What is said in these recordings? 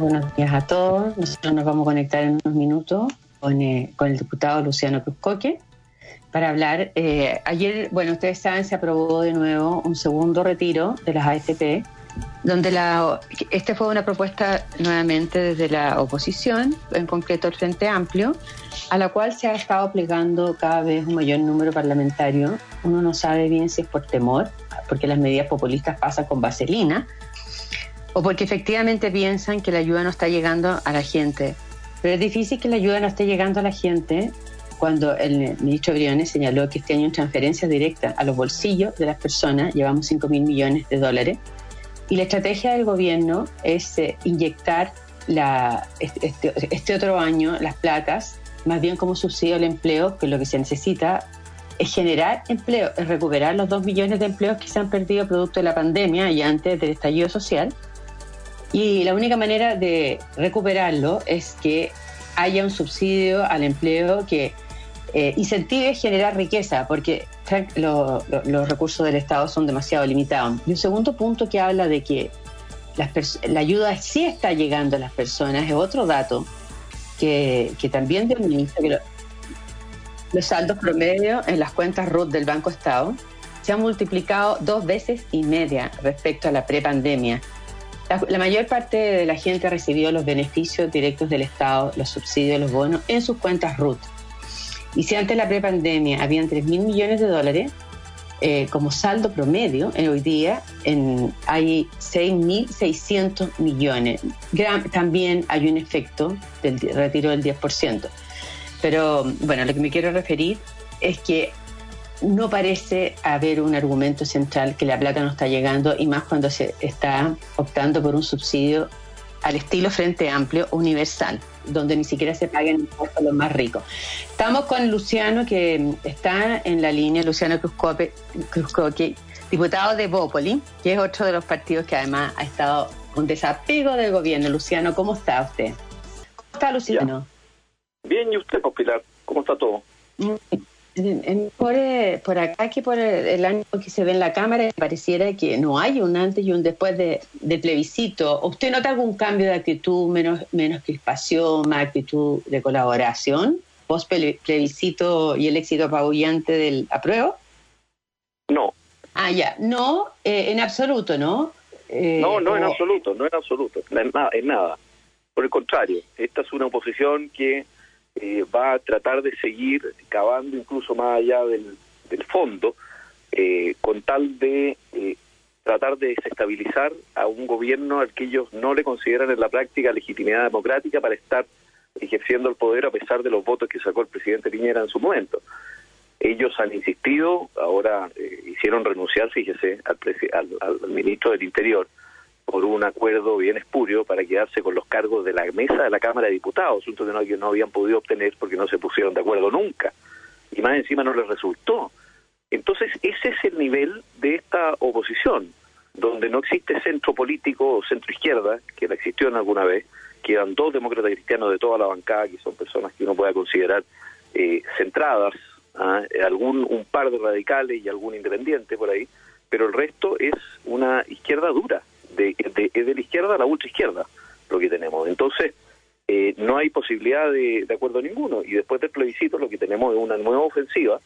Buenos días a todos. Nosotros nos vamos a conectar en unos minutos con, eh, con el diputado Luciano Cruzcoque para hablar. Eh, ayer, bueno, ustedes saben, se aprobó de nuevo un segundo retiro de las AFP, donde la, esta fue una propuesta nuevamente desde la oposición, en concreto el Frente Amplio, a la cual se ha estado aplicando cada vez un mayor número parlamentario. Uno no sabe bien si es por temor, porque las medidas populistas pasan con vaselina, o porque efectivamente piensan que la ayuda no está llegando a la gente. Pero es difícil que la ayuda no esté llegando a la gente cuando el ministro Briones señaló que este año en transferencias directas a los bolsillos de las personas llevamos 5 mil millones de dólares. Y la estrategia del gobierno es eh, inyectar la, este, este, este, otro año las placas, más bien como subsidio al empleo, que lo que se necesita es generar empleo, es recuperar los 2 millones de empleos que se han perdido producto de la pandemia y antes del estallido social. Y la única manera de recuperarlo es que haya un subsidio al empleo que eh, incentive generar riqueza, porque los recursos del Estado son demasiado limitados. Y un segundo punto que habla de que la ayuda sí está llegando a las personas es otro dato que, también demuestra que los saldos promedio en las cuentas RUT del Banco Estado se han multiplicado dos veces y media respecto a la prepandemia. La, mayor parte de la gente ha recibido los beneficios directos del Estado, los subsidios, los bonos en sus cuentas RUT. Y si antes de la prepandemia habían 3 mil millones de dólares eh, como saldo promedio, en hoy día en, hay 6.600 millones. también hay un efecto del retiro del 10%. Pero bueno, lo que me quiero referir es que no parece haber un argumento central que la plata no está llegando y más cuando se está optando por un subsidio al estilo Frente Amplio universal, donde ni siquiera se paguen impuestos los más ricos. Estamos con Luciano, que está en la línea, Luciano Cruzcoque, diputado de Bópoli, que es otro de los partidos que además ha estado con desapego del gobierno. Luciano, ¿cómo está usted? ¿Cómo está Luciano? Bien, ¿y usted, Pilar? ¿Cómo está todo? Por, acá que por el, año que se ve en la Cámara pareciera que no hay un antes y un después de, plebiscito. ¿Usted nota algún cambio de actitud, menos, menos crispación, más actitud de colaboración post plebiscito y el éxito apabullante del apruebo? No. Ah, ya. No, eh, en absoluto, ¿no? Eh, no, no en absoluto, no en absoluto, en en nada. Por el contrario, esta es una oposición que eh, va a tratar de seguir cavando incluso más allá del, fondo, eh, con tal de eh, tratar de desestabilizar a un gobierno al que ellos no le consideran en la práctica legitimidad democrática para estar ejerciendo el poder a pesar de los votos que sacó el presidente Piñera en su momento. Ellos han insistido, ahora hicieron renunciar, fíjese, al, al ministro del Interior, por un acuerdo bien espurio para quedarse con los cargos de la mesa de la Cámara de Diputados, asunto que no, que no habían podido obtener porque no se pusieron de acuerdo nunca. Y más encima no les resultó. Entonces, ese es el nivel de esta oposición, donde no existe centro político o centro izquierda, que la existió en alguna vez, quedan dos demócratas cristianos de toda la bancada, que son personas que uno pueda considerar eh, centradas, ¿ah? algún un par de radicales y algún independiente por ahí, pero el resto es una izquierda dura, de, de, la izquierda a la ultra izquierda lo que tenemos. Entonces, eh, no hay posibilidad de, acuerdo ninguno. Y después del plebiscito lo que tenemos es una nueva ofensiva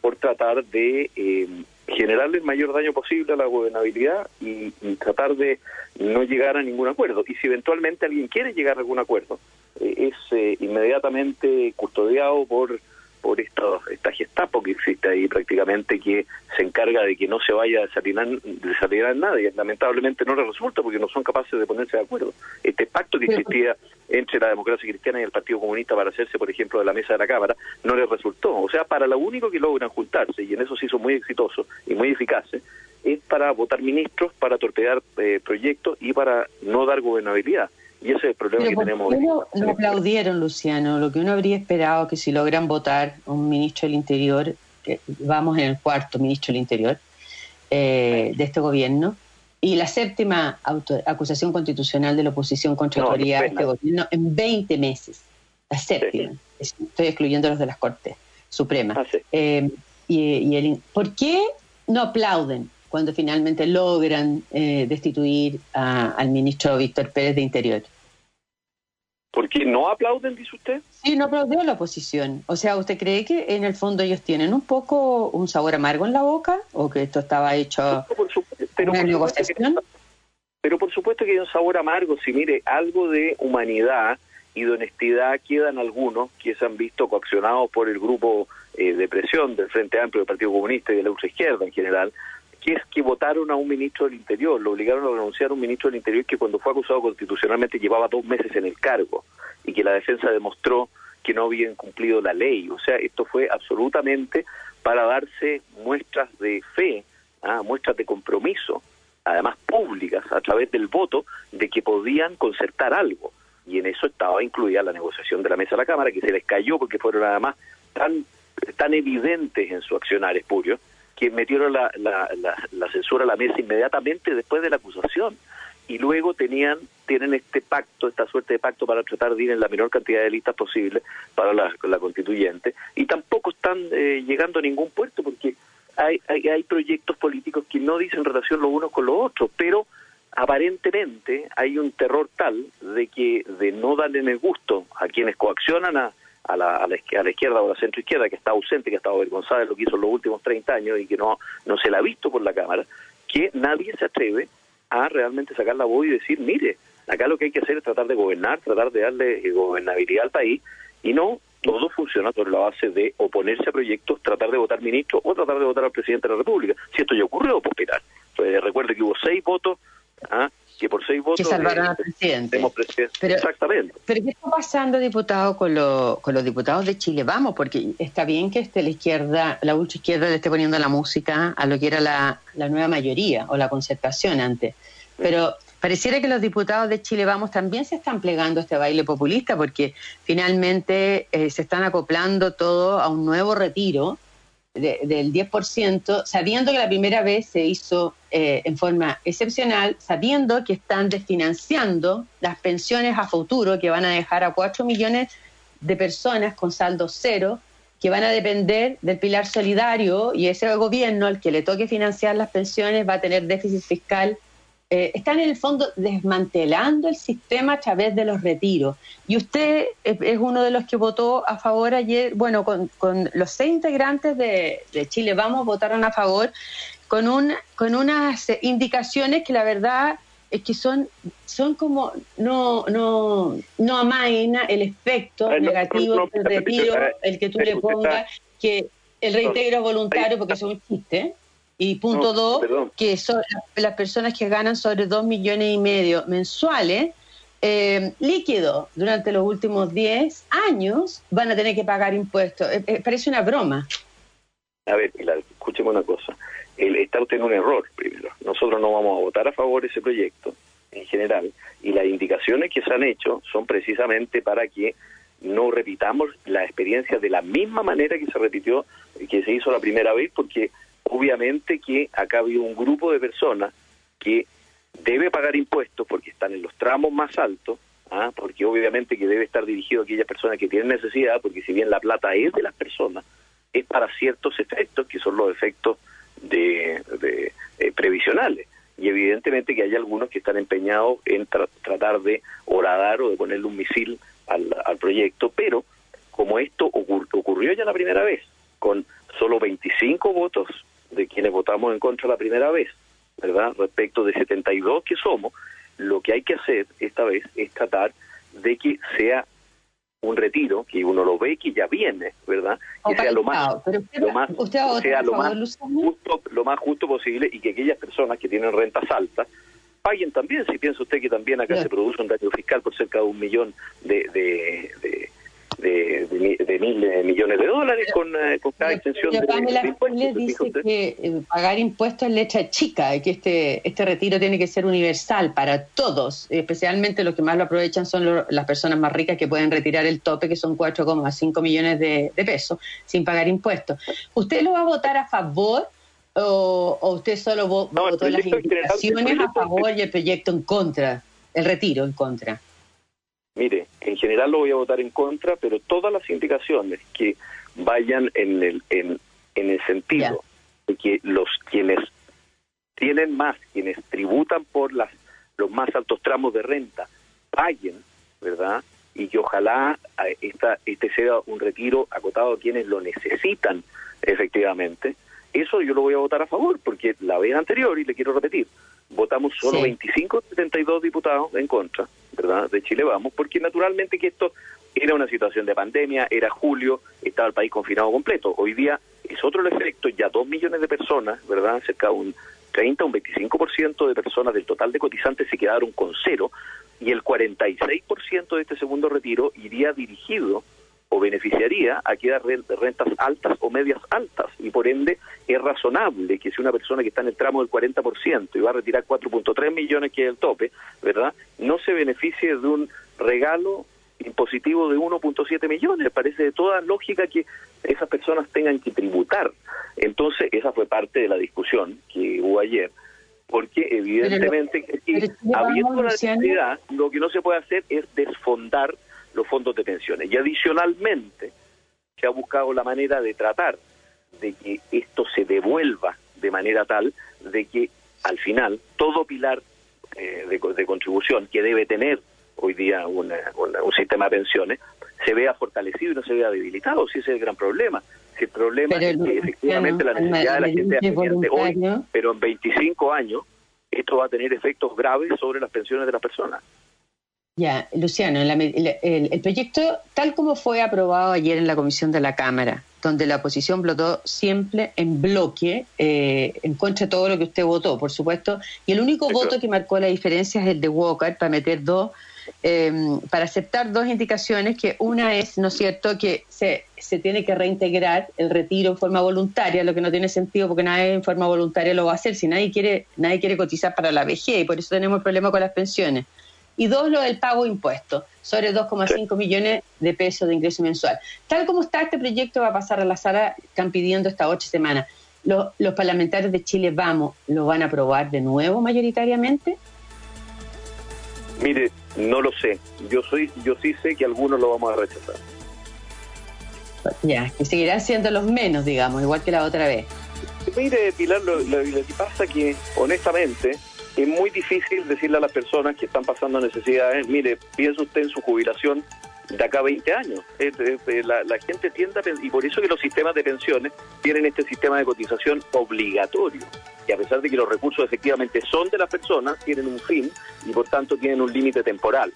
por tratar de eh, generarle el mayor daño posible a la gobernabilidad y, tratar de no llegar a ningún acuerdo. Y si eventualmente alguien quiere llegar a algún acuerdo, eh, es inmediatamente custodiado por por esto, esta gestapo que existe ahí prácticamente que se encarga de que no se vaya a desalinear, nadie. Lamentablemente no le resulta porque no son capaces de ponerse de acuerdo. Este pacto que existía entre la democracia cristiana y el Partido Comunista para hacerse, por ejemplo, de la mesa de la Cámara, no les resultó. O sea, para lo único que logran juntarse, y en eso sí son muy exitosos y muy eficaces, es para votar ministros, para torpedear eh, proyectos y para no dar gobernabilidad. Y ese es el problema que tenemos. No, no aplaudieron, Luciano. Lo que uno habría esperado que si logran votar un ministro del Interior, vamos en el cuarto ministro del Interior eh, de este gobierno, y la séptima acusación constitucional de la oposición contra la autoridad de este gobierno en 20 meses. La séptima. Estoy excluyendo los de las Cortes Supremas. Ah, eh, y, el, ¿Por qué no aplauden cuando finalmente logran eh, destituir al ministro Víctor Pérez de Interior? ¿Por qué no aplauden, dice usted? Sí, no aplaudió la oposición. O sea, ¿usted cree que en el fondo ellos tienen un poco un sabor amargo en la boca o que esto estaba hecho por pero una negociación? pero por supuesto que hay un sabor amargo. Si mire, algo de humanidad y de honestidad quedan algunos que se han visto coaccionados por el grupo eh, de presión del Frente Amplio del Partido Comunista y de la ultraizquierda en general, que es que votaron a un ministro del Interior, lo obligaron a renunciar a un ministro del Interior que cuando fue acusado constitucionalmente llevaba dos meses en el cargo y que la defensa demostró que no habían cumplido la ley. O sea, esto fue absolutamente para darse muestras de fe, ¿ah? muestras de compromiso, además públicas, a través del voto, de que podían concertar algo. Y en eso estaba incluida la negociación de la mesa de la Cámara, que se les cayó porque fueron además tan, tan evidentes en su accionar espurio, que metieron la, la, la, censura a la mesa inmediatamente después de la acusación. Y luego tenían tienen este pacto, esta suerte de pacto para tratar de ir en la menor cantidad de listas posible para la, constituyente. Y tampoco están eh, llegando a ningún puerto porque hay, hay, hay proyectos políticos que no dicen relación los unos con los otros, pero aparentemente hay un terror tal de que de no darle el gusto a quienes coaccionan a, a la, a la, izquierda o a la centroizquierda, que está ausente, que estado avergonzada de lo que hizo en los últimos 30 años y que no, no se la ha visto por la Cámara, que nadie se atreve a realmente sacar la voz y decir, mire, acá lo que hay que hacer es tratar de gobernar, tratar de darle eh, gobernabilidad al país y no todo funciona sobre la base de oponerse a proyectos, tratar de votar ministro o tratar de votar al presidente de la República. Si esto ya ocurrió, pues mirar, pues, recuerde que hubo seis votos ¿ah? Que por seis votos... Que salvaron al presidente. Pero, Exactamente. Pero ¿qué está pasando, diputado, con, con los diputados de Chile? Vamos, porque está bien que esté la izquierda, la ultra izquierda le esté poniendo la música a lo que era la, nueva mayoría o la concertación antes. Pero pareciera que los diputados de Chile Vamos también se están plegando a este baile populista porque finalmente eh, se están acoplando todo a un nuevo retiro del 10%, sabiendo que la primera vez se hizo eh, en forma excepcional, sabiendo que están desfinanciando las pensiones a futuro que van a dejar a 4 millones de personas con saldo cero, que van a depender del pilar solidario y ese gobierno al que le toque financiar las pensiones va a tener déficit fiscal eh, están en el fondo desmantelando el sistema a través de los retiros. Y usted es, uno de los que votó a favor ayer, bueno, con, los seis integrantes de, Chile Vamos votaron a favor con, un, con unas indicaciones que la verdad es que son son como no no no amaina el efecto negativo del retiro el que tú le pongas que el reintegro voluntario porque es un chiste y punto dos, que son las personas que ganan sobre dos millones y medio mensuales, eh, líquido durante los últimos 10 años van a tener que pagar impuestos. Eh, eh, parece una broma. A ver, Pilar, escúcheme una cosa. El, está usted en un error, primero. Nosotros no vamos a votar a favor de ese proyecto en general y las indicaciones que se han hecho son precisamente para que no repitamos la experiencia de la misma manera que se repitió, que se hizo la primera vez, porque obviamente que acá había un grupo de personas que debe pagar impuestos porque están en los tramos más altos, ¿ah? porque obviamente que debe estar dirigido a aquellas personas que tienen necesidad, porque si bien la plata es de las personas, es para ciertos efectos que son los efectos de, eh, previsionales. Y evidentemente que hay algunos que están empeñados en tratar de horadar o de ponerle un misil al, al proyecto, pero como esto ocurrió ya la primera vez, con solo 25 votos de quienes votamos en contra la primera vez, ¿verdad? Respecto de 72 que somos, lo que hay que hacer esta vez es tratar de que sea un retiro, que uno lo ve que ya viene, ¿verdad? Que sea lo más, lo más, sea lo más justo, lo más justo posible y que aquellas personas que tienen rentas altas paguen también, si piensa usted que también acá se produce un daño fiscal por cerca de un millón de, de de, de, mil eh, millones de dólares con, eh, con cada extensión de, impuestos. dice que eh, pagar impuestos es letra chica, que este, este retiro tiene que ser universal para todos, especialmente los que más lo aprovechan son las personas más ricas que pueden retirar el tope, que son 4,5 millones de, pesos, sin pagar impuestos. ¿Usted lo va a votar a favor? O, usted solo votó las indicaciones a favor y el proyecto en contra, el retiro en contra? Mire, en general lo voy a votar en contra, pero todas las indicaciones que vayan en el, en, el sentido de que los quienes tienen más, quienes tributan por las los más altos tramos de renta, paguen, ¿verdad? y que ojalá esta, este sea un retiro acotado a quienes lo necesitan efectivamente, eso yo lo voy a votar a favor, porque la vez anterior, y le quiero repetir, votamos solo 25 72 diputados en contra, ¿verdad? De Chile Vamos, porque naturalmente que esto era una situación de pandemia, era julio, estaba el país confinado completo. Hoy día es otro el efecto, ya dos millones de personas, ¿verdad? Cerca de un 30, un 25% de personas del total de cotizantes se quedaron con cero y el 46% de este segundo retiro iría dirigido o beneficiaría a quedar rentas altas o medias altas y por ende es razonable que si una persona que está en el tramo del 40% y va a retirar 4.3 millones que es el tope, ¿verdad? No se beneficie de un regalo impositivo de 1.7 millones. Parece de toda lógica que esas personas tengan que tributar. Entonces, esa fue parte de la discusión que hubo ayer, porque evidentemente, habiendo la necesidad, lo que no se puede hacer es desfondar los fondos de pensiones. Y adicionalmente, se ha buscado la manera de tratar de que esto se devuelva de manera tal de que al final todo pilar eh, de, contribución que debe tener hoy día un sistema de pensiones se vea fortalecido y no se vea debilitado, si ese es el gran problema. Si el problema es que efectivamente la necesidad de la gente es hoy, pero en 25 años esto va a tener efectos graves sobre las pensiones de las personas. Ya, Luciano, el, proyecto tal como fue aprobado ayer en la comisión de la Cámara, donde la oposición votó siempre en bloque eh, en contra de todo lo que usted votó, por supuesto, y el único voto que marcó la diferencia es el de Walker para meter dos, eh, para aceptar dos indicaciones, que una es, ¿no es cierto?, que se, se tiene que reintegrar el retiro en forma voluntaria, lo que no tiene sentido porque nadie en forma voluntaria lo va a hacer, si nadie quiere, nadie quiere cotizar para la vejez, y por eso tenemos el problema con las pensiones y dos, lo del pago de impuestos, sobre 2,5 millones de pesos de ingreso mensual. Tal como está este proyecto, va a pasar a la sala, están pidiendo esta ocho semanas. Los, los parlamentarios de Chile, vamos, ¿lo van a aprobar de nuevo mayoritariamente? Mire, no lo sé. Yo soy, yo sí sé que algunos lo vamos a rechazar. Ya, que seguirán siendo los menos, digamos, igual que la otra vez. Mire, Pilar, lo, lo, lo que pasa que, honestamente, es muy difícil decirle a las personas que están pasando necesidades, mire, piensa usted en su jubilación de acá a 20 años. la, gente tiende a y por eso que los sistemas de pensiones tienen este sistema de cotización obligatorio, que a pesar de que los recursos efectivamente son de las personas, tienen un fin y por tanto tienen un límite temporal.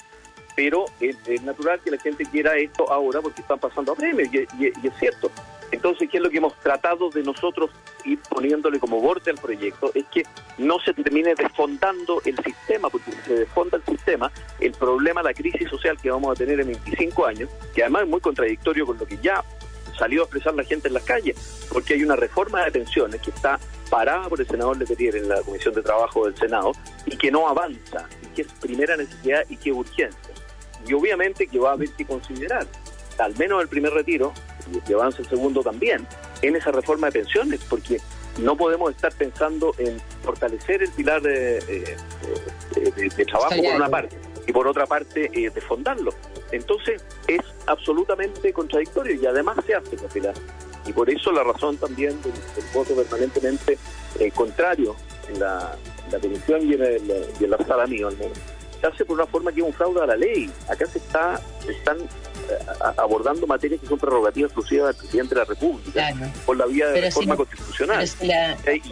Pero es, natural que la gente quiera esto ahora porque están pasando a premios y es cierto. Entonces, ¿qué es lo que hemos tratado de nosotros ir poniéndole como borde al proyecto? Es que no se termine desfondando el sistema, porque si se desfonda el sistema, el problema, la crisis social que vamos a tener en 25 años, que además es muy contradictorio con lo que ya salió a expresar la gente en las calles, porque hay una reforma de pensiones que está parada por el senador Letelier en la Comisión de Trabajo del Senado y que no avanza, y que es primera necesidad y que es urgencia. Y obviamente que va a haber que considerar, al menos el primer retiro, y que avance el segundo también, en esa reforma de pensiones, porque no podemos estar pensando en fortalecer el pilar de, de, trabajo por una parte y por otra parte eh, desfondarlo. Entonces es absolutamente contradictorio y además se hace con pilar. Y por eso la razón también del, voto permanentemente eh, contrario en la, la comisión y en, el, y en la sala mío se hace por una forma que es un fraude a la ley. Acá se está están abordando materias que son prerrogativas exclusivas del presidente de la República por la vía de reforma constitucional.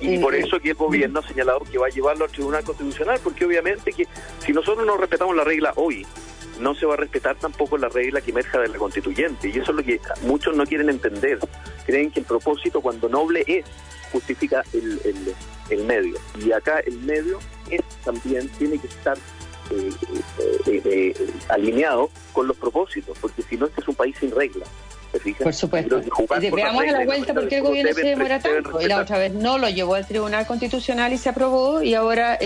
y, por eso que el gobierno ha señalado que va a llevarlo al Tribunal Constitucional, porque obviamente que si nosotros no respetamos la regla hoy, no se va a respetar tampoco la regla que emerja de la constituyente. Y eso es lo que muchos no quieren entender. Creen que el propósito, cuando noble es, justifica el, el, el medio. Y acá el medio es también, tiene que estar eh, eh, eh, alineado con los propósitos, porque si no, este es un país sin reglas. Por supuesto. Veamos a la vuelta por qué el gobierno se demora tanto. Y la otra vez no lo llevó al Tribunal Constitucional y se aprobó y ahora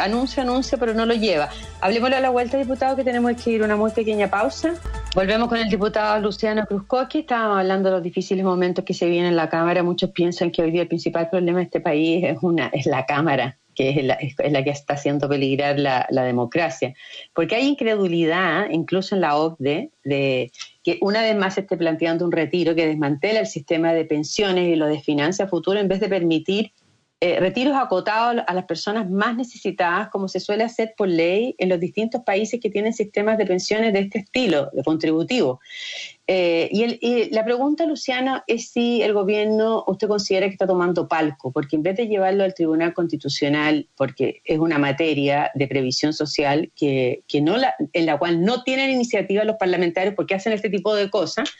anuncia, anuncia, pero no lo lleva. Hablemos a la vuelta, diputado, que tenemos que ir a una muy pequeña pausa. Volvemos con el diputado Luciano Cruzcoqui. Estábamos hablando de los difíciles momentos que se vienen en la Cámara. Muchos piensan que hoy día el principal problema de este país es, una, es la Cámara que es la, que está haciendo peligrar la, democracia. Porque hay incredulidad, incluso en la OCDE, de que una vez más se esté planteando un retiro que desmantela el sistema de pensiones y lo de financia futuro en vez de permitir eh, retiros acotados a las personas más necesitadas, como se suele hacer por ley en los distintos países que tienen sistemas de pensiones de este estilo, de contributivo. Eh, y, la pregunta, Luciano, es si el gobierno usted considera que está tomando palco, porque en vez de llevarlo al Tribunal Constitucional, porque es una materia de previsión social que, que no la, en la cual no tienen iniciativa los parlamentarios porque hacen este tipo de cosas,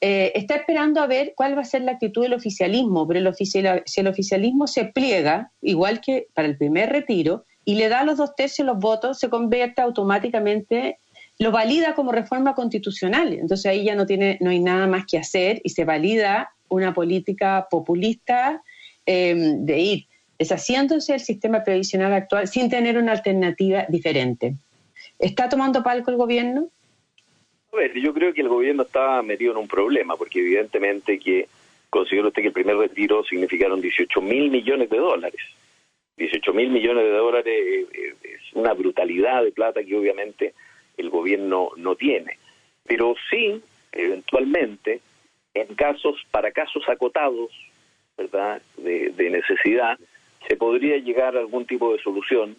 eh, está esperando a ver cuál va a ser la actitud del oficialismo, pero el si el oficialismo se pliega, igual que para el primer retiro, y le da los dos tercios los votos, se convierte automáticamente, lo valida como reforma constitucional. Entonces ahí ya no, tiene, no hay nada más que hacer y se valida una política populista em, de ir deshaciéndose el sistema previsional actual sin tener una alternativa diferente. ¿Está tomando palco el gobierno? Yo creo que el gobierno está metido en un problema, porque evidentemente que considero usted que el primer retiro significaron 18 mil millones de dólares. 18 mil millones de dólares eh, eh, es una brutalidad de plata que obviamente el gobierno no tiene. Pero sí, eventualmente, en casos, para casos acotados, ¿verdad?, de, de necesidad, se podría llegar a algún tipo de solución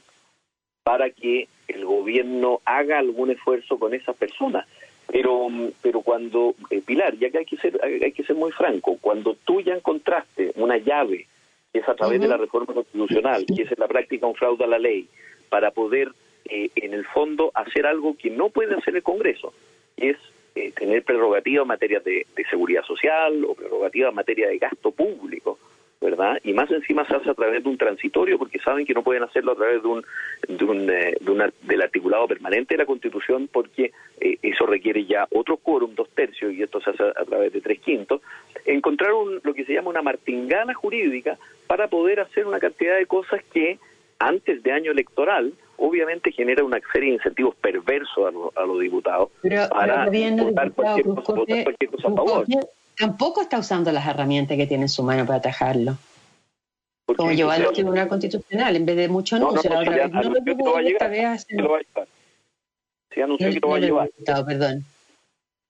para que el gobierno haga algún esfuerzo con esas personas. Pero, pero cuando, eh, Pilar, ya que hay que, ser, hay que ser muy franco, cuando tú ya encontraste una llave, que es a través de la reforma constitucional, que es en la práctica un fraude a la ley, para poder, eh, en el fondo, hacer algo que no puede hacer el Congreso, es eh, tener prerrogativa en materia de, de seguridad social o prerrogativa en materia de gasto público. ¿Verdad? Y más encima se hace a través de un transitorio porque saben que no pueden hacerlo a través de un, de un eh, del articulado permanente de la Constitución porque eh, eso requiere ya otro quórum, dos tercios, y esto se hace a través de tres quintos. Encontrar lo que se llama una martingana jurídica para poder hacer una cantidad de cosas que antes de año electoral obviamente genera una serie de incentivos perversos a, los diputados para votar cualquier, cosa, a favor tampoco está usando las herramientas que tiene en su mano para atajarlo. Como llevarlo al Tribunal Constitucional, en vez de mucho anuncio. No, no, no, no, no, que lo va a llegar, que lo va a llevar. Sí, anunció que lo va a llevar. Perdón.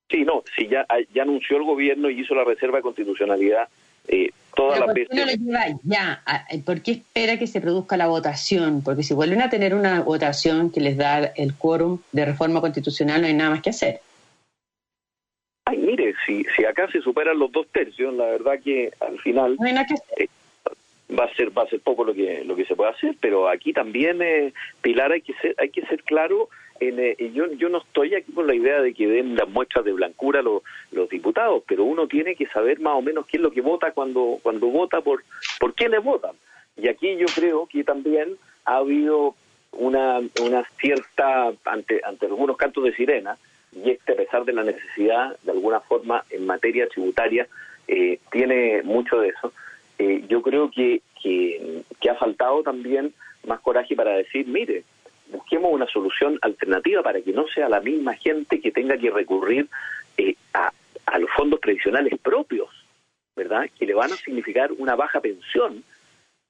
Sí, no, sí, ya, ya anunció el gobierno y hizo la reserva de constitucionalidad eh, todas las veces. No lo lleva ya, ¿por qué espera que se produzca la votación? Porque si vuelven a tener una votación que les da el quórum de reforma constitucional, no hay nada más que hacer. Si, si acá se superan los dos tercios, la verdad que al final eh, va a ser va a ser poco lo que lo que se puede hacer, pero aquí también eh, Pilar hay que ser hay que ser claro. En, eh, yo yo no estoy aquí con la idea de que den las muestras de blancura los, los diputados, pero uno tiene que saber más o menos quién es lo que vota cuando cuando vota por por quiénes votan. Y aquí yo creo que también ha habido una una cierta ante ante algunos cantos de sirena y este, a pesar de la necesidad, de alguna forma, en materia tributaria, eh, tiene mucho de eso. Eh, yo creo que, que, ha faltado también más coraje para decir, mire, busquemos una solución alternativa para que no sea la misma gente que tenga que recurrir eh, a, a los fondos previsionales propios, ¿verdad? Que le van a significar una baja pensión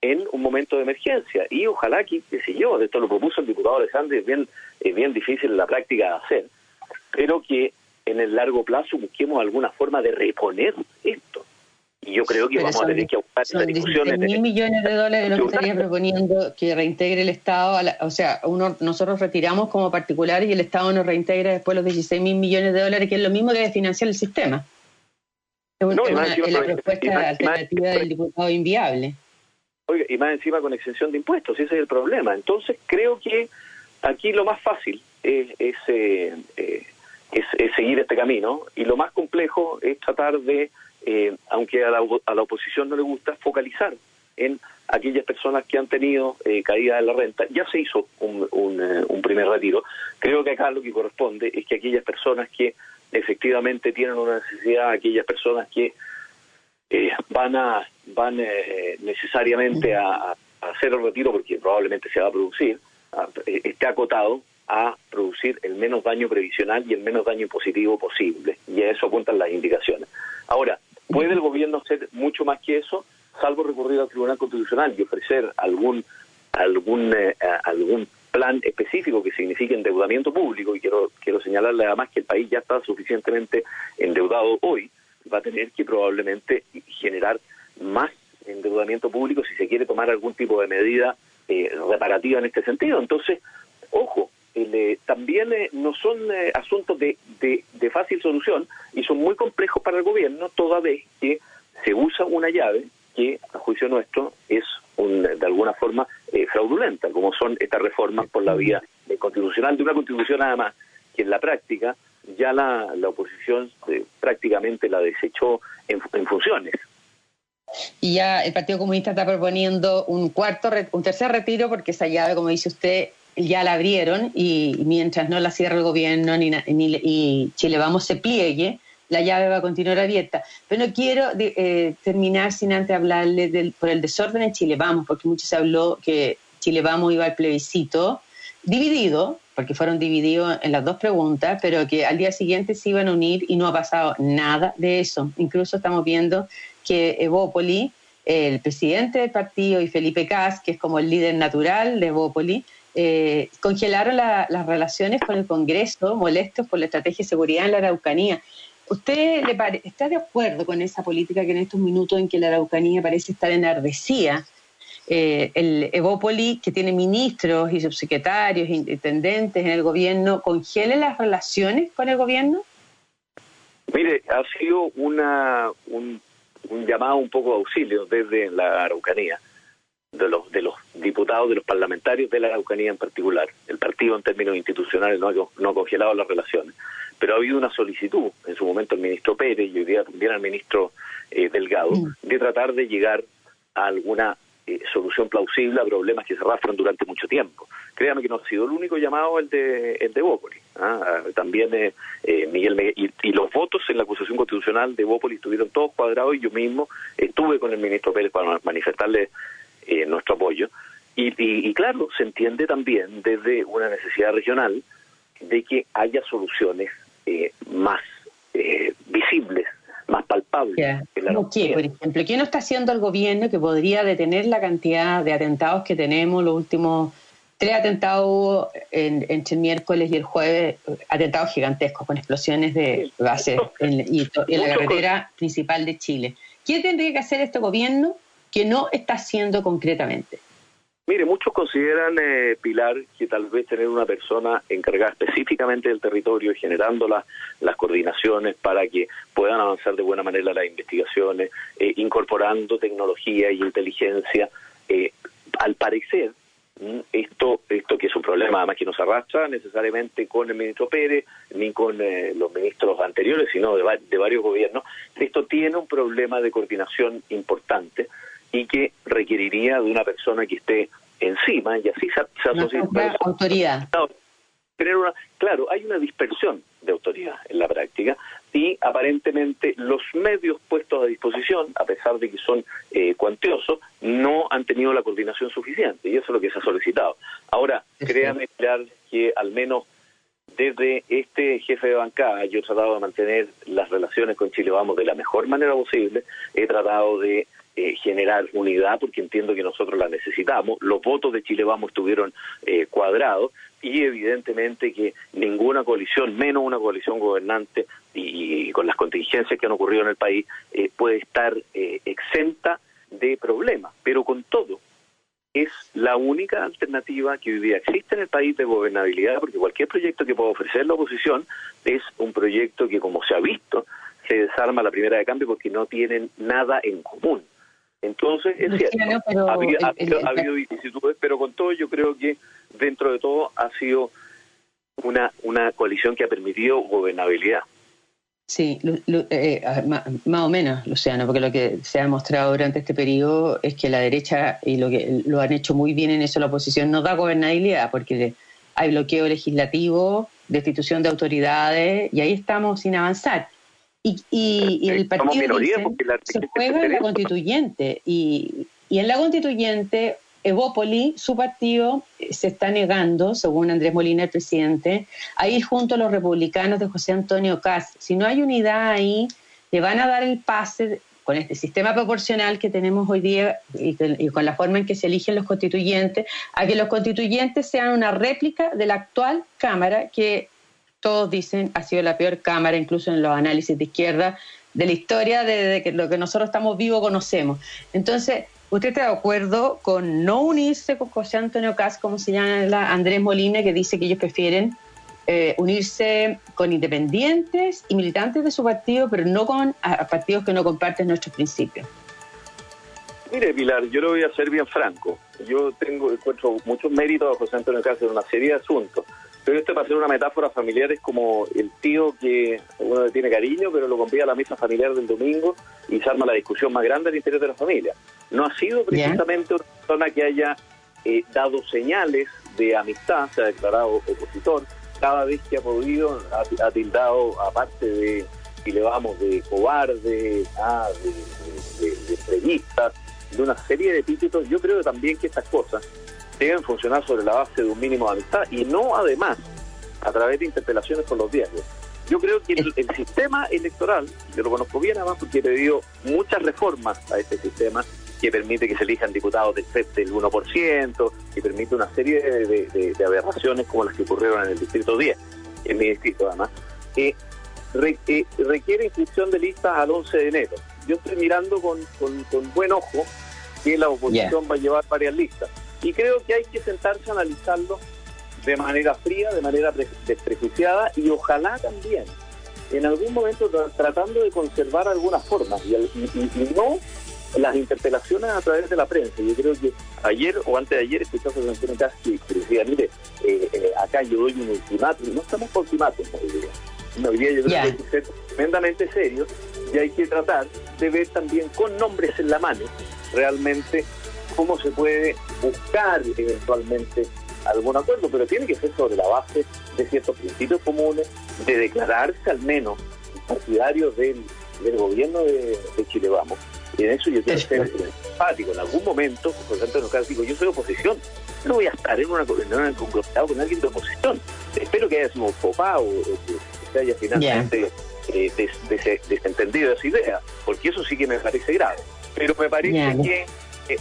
en un momento de emergencia. Y ojalá que, qué sé yo, esto lo propuso el diputado Alexander, es bien, es bien difícil en la práctica de hacer, pero que en el largo plazo busquemos alguna forma de reponer esto. Y yo creo que vamos a tener que buscar esta discusión. mil millones de dólares lo que estaría proponiendo que reintegre el Estado. o sea, uno, nosotros retiramos como particulares y el Estado nos reintegra después los 16 mil millones de dólares, que es lo mismo que financiar el sistema. Es, una, la propuesta alternativa del diputado inviable. Oiga, y más encima con exención de impuestos, ese es el problema. Entonces creo que aquí lo más fácil es, es eh, eh, es, seguir este camino y lo más complejo es tratar de, eh, aunque a la, a la, oposición no le gusta, focalizar en aquellas personas que han tenido eh, caída de la renta. Ya se hizo un, un, eh, un, primer retiro. Creo que acá lo que corresponde es que aquellas personas que efectivamente tienen una necesidad, aquellas personas que eh, van a van necesariamente a, a, hacer el retiro porque probablemente se va a producir, esté acotado a producir el menos daño previsional y el menos daño impositivo posible. Y a eso apuntan las indicaciones. Ahora, ¿puede el gobierno hacer mucho más que eso? Salvo recurrir al Tribunal Constitucional y ofrecer algún, algún, eh, algún plan específico que signifique endeudamiento público, y quiero, quiero señalarle además que el país ya está suficientemente endeudado hoy, va a tener que probablemente generar más endeudamiento público si se quiere tomar algún tipo de medida eh, reparativa en este sentido. Entonces, ojo, eh, también eh, no son asuntos de, de, fácil solución y son muy complejos para el gobierno, toda vez que se usa una llave que, a juicio nuestro, es de alguna forma fraudulenta, como son estas reformas por la vía constitucional, de una constitución nada más, que en la práctica ya la, la oposición prácticamente la desechó en, en funciones. Y ya el Partido Comunista está proponiendo un cuarto, un tercer retiro porque esa llave, como dice usted, ya la abrieron y mientras no la cierre el gobierno ni, ni y Chile Vamos se pliegue, la llave va a continuar abierta. Pero no quiero eh, terminar sin antes hablarle del, por el desorden en Chile Vamos, porque mucho se habló que Chile Vamos iba al plebiscito dividido, porque fueron divididos en las dos preguntas, pero que al día siguiente se iban a unir y no ha pasado nada de eso. Incluso estamos viendo que Evópoli, el presidente del partido y Felipe Cas, que es como el líder natural de Evópoli, eh, congelaron las relaciones con el Congreso, molestos por la estrategia de seguridad en la Araucanía. ¿Usted le está de acuerdo con esa política que en estos minutos en que la Araucanía parece estar enardecida, eh, el Evópoli, que tiene ministros y subsecretarios, intendentes en el gobierno, congele las relaciones con el gobierno? Mire, ha sido una, un un llamado un poco de auxilio desde la Araucanía, de los, de los diputados, de los parlamentarios de la Araucanía en particular. El partido en términos institucionales no ha, no ha congelado las relaciones, pero ha habido una solicitud, en su momento el ministro Pérez y hoy día también al ministro eh, Delgado, mm. de tratar de llegar a alguna eh, solución plausible a problemas que se arrastran durante mucho tiempo. Créame que no ha sido el único llamado el de el de Bópoli. ¿ah? También eh, eh Miguel y, los votos en la acusación constitucional de Bópoli estuvieron todos cuadrados y yo mismo estuve con el ministro Pérez para manifestarle eh, nuestro apoyo. Y, y, claro, se entiende también desde una necesidad regional de que haya soluciones más visibles más palpable. qué, por ejemplo? ¿Qué no está haciendo el gobierno que podría detener la cantidad de atentados que tenemos los últimos tres atentados en, entre el miércoles y el jueves, atentados gigantescos con explosiones de base en, en la carretera principal de Chile. ¿Qué tendría que hacer este gobierno que no está haciendo concretamente? Mire, muchos consideran, eh, Pilar, que tal vez tener una persona encargada específicamente del territorio y generando las coordinaciones para que puedan avanzar de buena manera las investigaciones, eh, incorporando tecnología y inteligencia, eh, al parecer, esto, esto que es un problema además que no se arrastra necesariamente con el ministro Pérez ni con los ministros anteriores, sino de, de varios gobiernos, esto tiene un problema de coordinación importante y que requeriría de una persona que esté encima y así se, asocia. autoridad. claro, hay una dispersión de autoridad en la práctica y aparentemente los medios puestos a disposición, a pesar de que son eh, cuantiosos, no han tenido la coordinación suficiente y eso es lo que se ha solicitado. Ahora, créanme que al menos desde este jefe de bancada yo he tratado de mantener las relaciones con Chile Vamos de la mejor manera posible, he tratado de eh, generar unidad, porque entiendo que nosotros la necesitamos. Los votos de Chile Vamos estuvieron eh, cuadrados y evidentemente que ninguna coalición, menos una coalición gobernante y, con las contingencias que han ocurrido en el país, eh, puede estar exenta de problemas. Pero con todo, es la única alternativa que hoy día existe en el país de gobernabilidad, porque cualquier proyecto que pueda ofrecer la oposición es un proyecto que, como se ha visto, se desarma la primera de cambio porque no tienen nada en común. Entonces, es cierto, ha, habido, vicisitudes, pero con todo yo creo que dentro de todo ha sido una, una coalición que ha permitido gobernabilidad. Sí, eh, más, o menos, Luciano, porque lo que se ha demostrado durante este periodo es que la derecha, y lo que lo han hecho muy bien en eso la oposición, no da gobernabilidad, porque hay bloqueo legislativo, destitución de autoridades, y ahí estamos sin avanzar. Y, el partido se juega en la constituyente y, en la constituyente Evópoli, su partido, eh, se está negando, según Andrés Molina, el presidente, a ir junto a los republicanos de José Antonio Caz. Si no hay unidad ahí, le van a dar el pase con este sistema proporcional que tenemos hoy día y, y, con la forma en que se eligen los constituyentes, a que los constituyentes sean una réplica de la actual Cámara que todos dicen ha sido la peor Cámara, incluso en los análisis de izquierda, de la historia de, que lo que nosotros estamos vivos conocemos. Entonces, ¿usted está de acuerdo con no unirse con José Antonio Cas, como se llama Andrés Molina, que dice que ellos prefieren eh, unirse con independientes y militantes de su partido, pero no con partidos que no comparten nuestros principios? Mire, Pilar, yo lo voy a ser bien franco. Yo tengo encuentro muchos méritos a José Antonio Cas en una serie de asuntos. Pero esto para hacer una metáfora familiar es como el tío que uno le tiene cariño, pero lo convida a la mesa familiar del domingo y se arma la discusión más grande al interior de la familia. No ha sido precisamente una persona que haya eh, dado señales de amistad, se ha declarado opositor, cada vez que ha podido ha, tildado, aparte de, si le vamos, de cobarde, ah, de, de, de, de una serie de epítetos, yo creo también que estas cosas deben funcionar sobre la base de un mínimo de amistad y no además a través de interpelaciones por los diarios. Yo creo que el, sistema electoral, yo lo conozco bien además porque he pedido muchas reformas a este sistema que permite que se elijan diputados del, del 1%, que permite una serie de, aberraciones como las que ocurrieron en el Distrito 10, en mi distrito además, que eh, requiere inscripción de listas al 11 de enero. Yo estoy mirando con, con, buen ojo que la oposición va a llevar varias listas y creo que hay que sentarse a analizarlo de manera fría, de manera desprejuiciada y ojalá también en algún momento tratando de conservar algunas formas y, no las interpelaciones a través de la prensa. Yo creo que ayer o antes de ayer escuchamos a Antonio Casti que decía, mire, eh, eh, acá yo doy un ultimátum, no estamos por ultimátum hoy día. No, hoy día yo creo que hay que ser tremendamente serios y hay que tratar de ver también con nombres en la mano realmente cómo se puede buscar eventualmente algún acuerdo, pero tiene que ser sobre la base de ciertos principios comunes, de declararse al menos partidarios del, del gobierno de, Chile Vamos. Y en eso yo quiero ser empático. En algún momento, por ejemplo, en digo, yo soy oposición, no voy a estar en una en con alguien de oposición. Espero que haya sido un papá o, que se haya finalmente eh, desentendido de esa idea, porque eso sí que me parece grave. Pero me parece que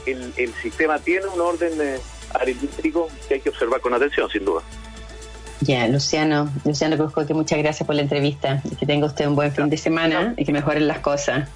el, el sistema tiene un orden eh, aritmético que hay que observar con atención, sin duda. Ya, Luciano, Luciano que muchas gracias por la entrevista que tenga usted un buen fin de semana y que mejoren las cosas.